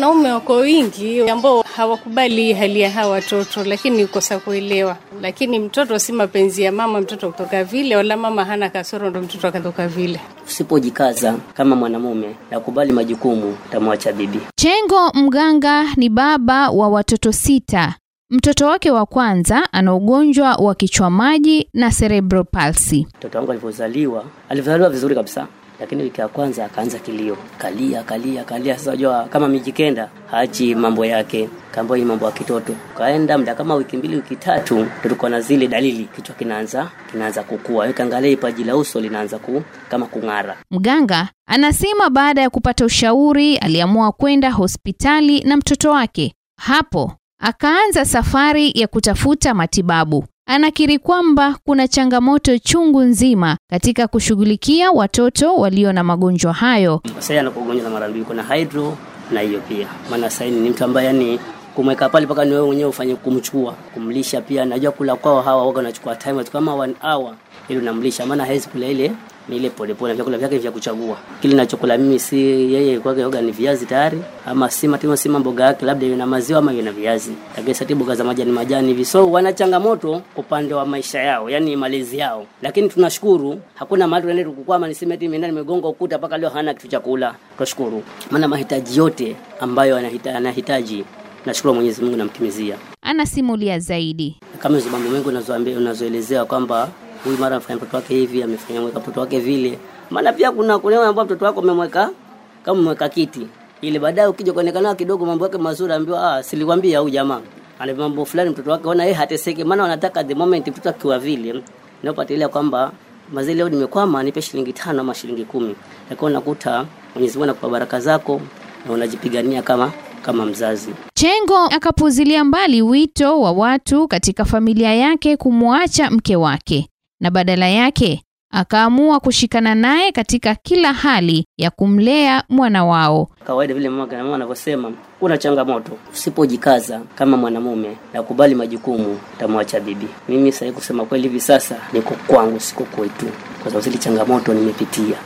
Wanaume wako wingi ambao hawakubali hali ya hawa watoto, lakini ukosa kuelewa. Lakini mtoto si mapenzi ya mama mtoto kutoka vile, wala mama hana kasoro ndo mtoto akatoka vile. Usipojikaza kama mwanamume na kubali majukumu, utamwacha bibi. Chengo Mganga ni baba wa watoto sita. Mtoto wake wa kwanza ana ugonjwa wa kichwa maji na cerebral palsy. Mtoto wangu alivyozaliwa, alivyozaliwa vizuri kabisa, lakini wiki ya kwanza akaanza kilio, kalia kalia kalia. Sasa unajua kama mijikenda haachi mambo yake, kaambia ni mambo ya kitoto. Kaenda muda kama wiki mbili wiki tatu, tulikuwa na zile dalili, kichwa kinaanza kinaanza kukua, wewe kaangalia paji la uso linaanza ku, kama kung'ara. Mganga anasema baada ya kupata ushauri aliamua kwenda hospitali na mtoto wake. Hapo akaanza safari ya kutafuta matibabu. Anakiri kwamba kuna changamoto chungu nzima katika kushughulikia watoto walio na magonjwa hayo. Sasa anapogonjwa na mara mbili, kuna hydro na hiyo pia, maana sasa ni mtu ambaye yani kumweka pale mpaka ni wewe mwenyewe ufanye kumchukua, kumlisha pia. Najua kula kwao hawa waga wanachukua time kama one hour ili unamlisha, maana hawezi kula ile ni ile polepole, vyakula vyake vya kuchagua. Kile ninachokula mimi si yeye kwake, yoga ni viazi tayari, ama si matimo, si mboga yake, labda iwe na maziwa ama iwe na viazi, lakini sasa mboga za majani majani hivi. So wana changamoto upande wa maisha yao, yani malezi yao, lakini tunashukuru hakuna mahali tunaenda kukwama, niseme eti mimi nimegonga ukuta mpaka leo hana kitu cha kula. Tunashukuru maana mahitaji yote ambayo anahitaji, nashukuru Mwenyezi Mungu namtimizia. Anasimulia zaidi. Kama hizo mambo mengi unazoelezea kwamba huyu mara amefanya mtoto wake hivi, amefanya mweka mtoto wake vile. Maana pia kuna kuna ambao mtoto wako umemweka kama umeweka kiti ile, baadaye ukija kuonekana kidogo mambo yake mazuri, ambiwa ah, silikwambia huyu jamaa ana mambo fulani, mtoto wake ona yeye hateseke, maana wanataka the moment mtoto akiwa vile, napata ile kwamba mazee, leo nimekwama, nipe shilingi tano ama shilingi kumi, lakini unakuta Mwenyezi Mungu anakupa baraka zako na unajipigania kama kama mzazi. Chengo akapuzilia mbali wito wa watu katika familia yake kumwacha mke wake na badala yake akaamua kushikana naye katika kila hali ya kumlea mwana wao. Kawaida vile mama na mama anavyosema, kuna changamoto. Usipojikaza kama mwanamume na kubali majukumu, utamwacha bibi. Mimi sahii kusema kweli, hivi sasa niko kwangu, siko kwetu, kwa sababu zile changamoto nimepitia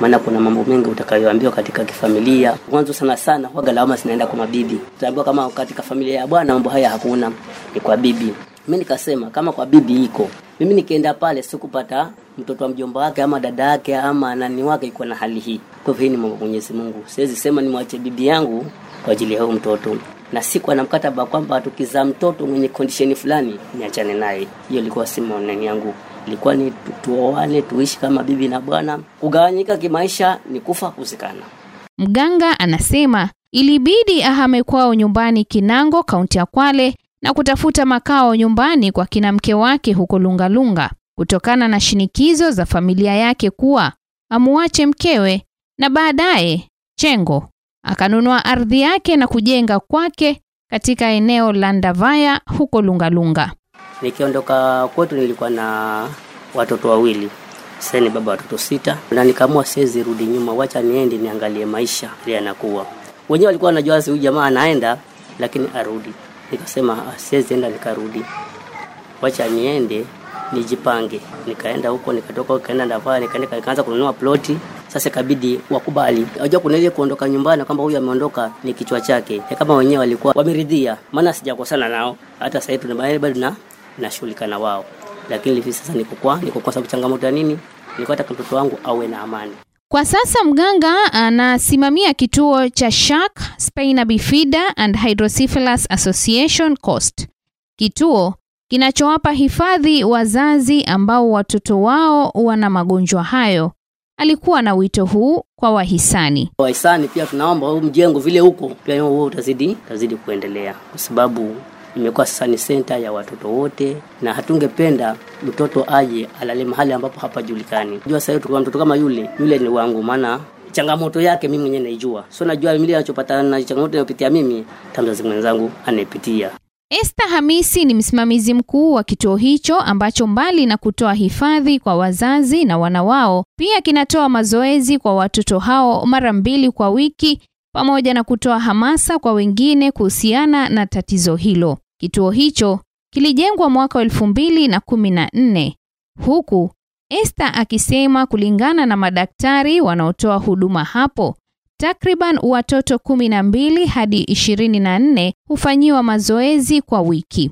maana kuna mambo mengi utakayoambiwa katika kifamilia. Mwanzo sana sana waga lawama zinaenda kwa mabibi. Utaambiwa kama katika familia ya bwana mambo haya hakuna, ni kwa bibi. Mi nikasema kama kwa bibi iko, mimi nikienda pale sikupata mtoto wa mjomba wake ama dada yake ama nani wake iko na hali hii. Kwa hivyo hii ni mambo Mwenyezi Mungu. Siwezi sema nimwache bibi yangu kwa ajili ya huyo mtoto na siku ana mkataba kwamba tukizaa mtoto mwenye kondisheni fulani niachane naye. Hiyo ilikuwa si maoneni yangu ilikuwa ni tuoane tuishi kama bibi na bwana. Kugawanyika kimaisha ni kufa kuzikana. Mganga anasema ilibidi ahame kwao nyumbani Kinango, kaunti ya Kwale na kutafuta makao nyumbani kwa kina mke wake huko Lungalunga kutokana na shinikizo za familia yake kuwa amuache mkewe, na baadaye Chengo akanunua ardhi yake na kujenga kwake katika eneo la Ndavaya huko Lungalunga. Nikiondoka kwetu nilikuwa na watoto wawili, sasa ni baba watoto sita, na nikaamua siwezi rudi nyuma, wacha niende niangalie maisha yanakuwa. Wenyewe walikuwa wanajua huyu jamaa anaenda, lakini arudi. Nikasema siwezi enda nikarudi, wacha niende nijipange. Nikaenda huko, nikatoka nikaenda Ndavaya, nikaenda nikaanza kununua ploti. Sasa ikabidi wakubali. Unajua kuna ile kuondoka nyumbani kwamba huyu ameondoka ni kichwa chake. Kama wenyewe walikuwa wameridhia, maana sijakosana nao. Hata sasa hivi bado na nashughulika na wao. Lakini hivi sasa niko kwa sababu changamoto ya nini? Nilikuwa mtoto wangu awe na amani. Kwa sasa mganga anasimamia kituo cha Shark Spina Bifida and Hydrocephalus Association Coast. Kituo kinachowapa hifadhi wazazi ambao watoto wao wana magonjwa hayo. Alikuwa na wito huu kwa wahisani. Wahisani pia tunaomba huu mjengo vile huko pia huo utazidi utazidi kuendelea kwa sababu imekuwa sasa ni senta ya watoto wote, na hatungependa mtoto aje alale mahali ambapo hapajulikani. Jua sasa tukiwa mtoto kama yule yule ni wangu, maana changamoto yake mimi mwenyewe naijua, so najua mimi ninachopata na changamoto inayopitia mimi, tamzazi mwenzangu anayepitia. Esther Hamisi ni msimamizi mkuu wa kituo hicho ambacho mbali na kutoa hifadhi kwa wazazi na wana wao, pia kinatoa mazoezi kwa watoto hao mara mbili kwa wiki pamoja na kutoa hamasa kwa wengine kuhusiana na tatizo hilo. Kituo hicho kilijengwa mwaka wa elfu mbili na kumi na nne huku Esther akisema kulingana na madaktari wanaotoa huduma hapo, takriban watoto kumi na mbili hadi ishirini na nne hufanyiwa mazoezi kwa wiki,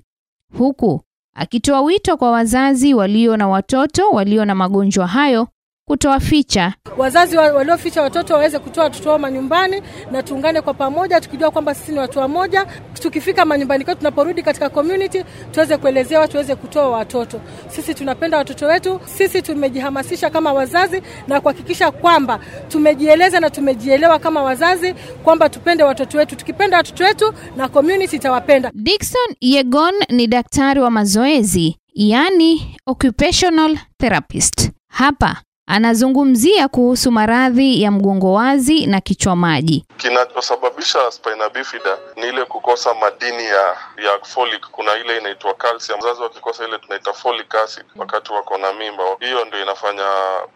huku akitoa wito kwa wazazi walio na watoto walio na magonjwa hayo kutowaficha. Wazazi walioficha watoto waweze kutoa watoto wao manyumbani na tuungane kwa pamoja, tukijua kwamba sisi ni watu wamoja. Tukifika manyumbani kwetu, tunaporudi katika community, tuweze kuelezewa, tuweze kutoa watoto. Sisi tunapenda watoto wetu, sisi tumejihamasisha kama wazazi na kuhakikisha kwamba tumejieleza na tumejielewa kama wazazi kwamba tupende watoto wetu. Tukipenda watoto wetu na community itawapenda. Dickson Yegon ni daktari wa mazoezi, yani occupational therapist. Hapa anazungumzia kuhusu maradhi ya mgongo wazi na kichwa maji. Kinachosababisha spina bifida ni ile kukosa madini ya ya folic. Kuna ile inaitwa calcium. mzazi wakikosa ile tunaita folic acid wakati wako na mimba, hiyo ndio inafanya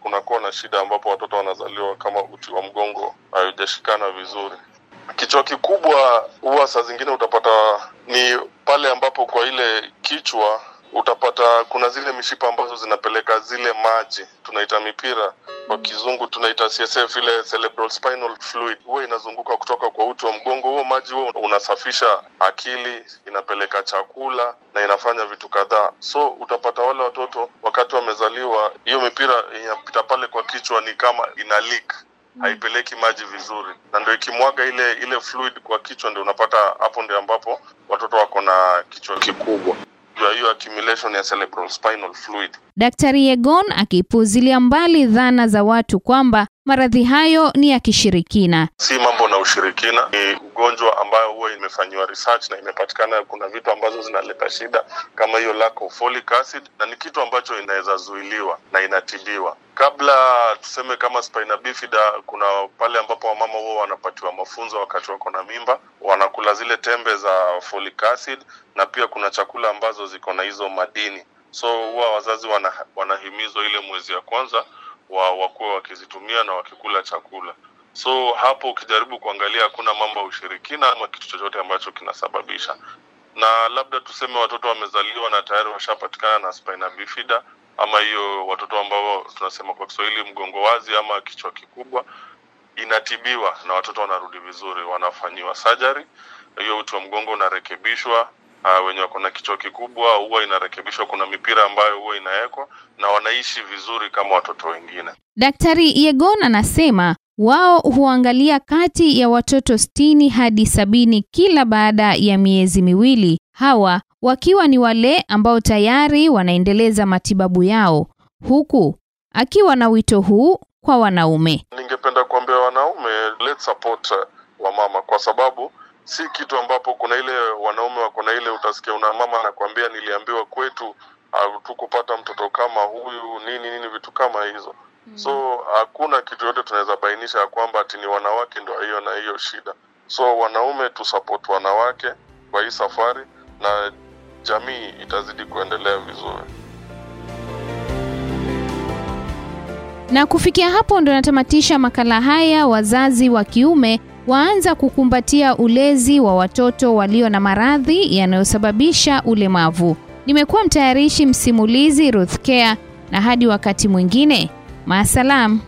kunakuwa na shida ambapo watoto wanazaliwa kama uti wa mgongo haujashikana vizuri. Kichwa kikubwa huwa saa zingine utapata ni pale ambapo kwa ile kichwa utapata kuna zile mishipa ambazo zinapeleka zile maji tunaita mipira. Kwa kizungu tunaita CSF ile cerebral spinal fluid. Huwa inazunguka kutoka kwa uti wa mgongo huo maji huo unasafisha akili inapeleka chakula na inafanya vitu kadhaa. So utapata wale watoto wakati wamezaliwa hiyo mipira inapita pale kwa kichwa ni kama ina leak. Haipeleki maji vizuri. Na ndio ikimwaga ile ile fluid kwa kichwa ndio unapata hapo ndio ambapo watoto wako na kichwa kikubwa hiyo accumulation ya cerebral spinal fluid. Daktari Yegon akipuuzilia mbali dhana za watu kwamba maradhi hayo ni ya kishirikina. si mambo na ushirikina ni ugonjwa ambayo huwa imefanyiwa research na imepatikana kuna vitu ambazo zinaleta shida kama hiyo lack of folic acid na ni kitu ambacho inaweza zuiliwa na inatibiwa kabla tuseme kama spina bifida kuna pale ambapo wamama huwa wanapatiwa mafunzo wakati wako na mimba wanakula zile tembe za folic acid na pia kuna chakula ambazo ziko na hizo madini so huwa wazazi wana, wanahimizwa ile mwezi ya kwanza wa wakuwa wakizitumia na wakikula chakula. So hapo ukijaribu kuangalia hakuna mambo ya ushirikina ama kitu chochote ambacho kinasababisha. Na labda tuseme watoto wamezaliwa na tayari washapatikana na spina bifida ama hiyo watoto ambao tunasema kwa kiswahili mgongo wazi ama kichwa kikubwa inatibiwa na watoto wanarudi vizuri wanafanyiwa surgery. Hiyo uti wa mgongo unarekebishwa uh, wenye wako na kichwa kikubwa huwa inarekebishwa kuna mipira ambayo huwa inawekwa na wanaishi vizuri kama watoto wengine Daktari Yegon anasema wao huangalia kati ya watoto sitini hadi sabini kila baada ya miezi miwili, hawa wakiwa ni wale ambao tayari wanaendeleza matibabu yao, huku akiwa na wito huu kwa wanaume. ningependa kuambia wanaume let's support uh, wamama kwa sababu si kitu ambapo kuna ile wanaume wako na ile utasikia una mama anakuambia niliambiwa kwetu hatukupata mtoto kama huyu nini nini vitu kama hizo. So hakuna kitu yote tunaweza bainisha ya kwamba ati ni wanawake ndo hiyo na hiyo shida. So wanaume tusapot wanawake kwa hii safari na jamii itazidi kuendelea vizuri. Na kufikia hapo ndo natamatisha makala haya. Wazazi wa kiume waanza kukumbatia ulezi wa watoto walio na maradhi yanayosababisha ulemavu. Nimekuwa mtayarishi msimulizi Ruth Care, na hadi wakati mwingine, maasalam.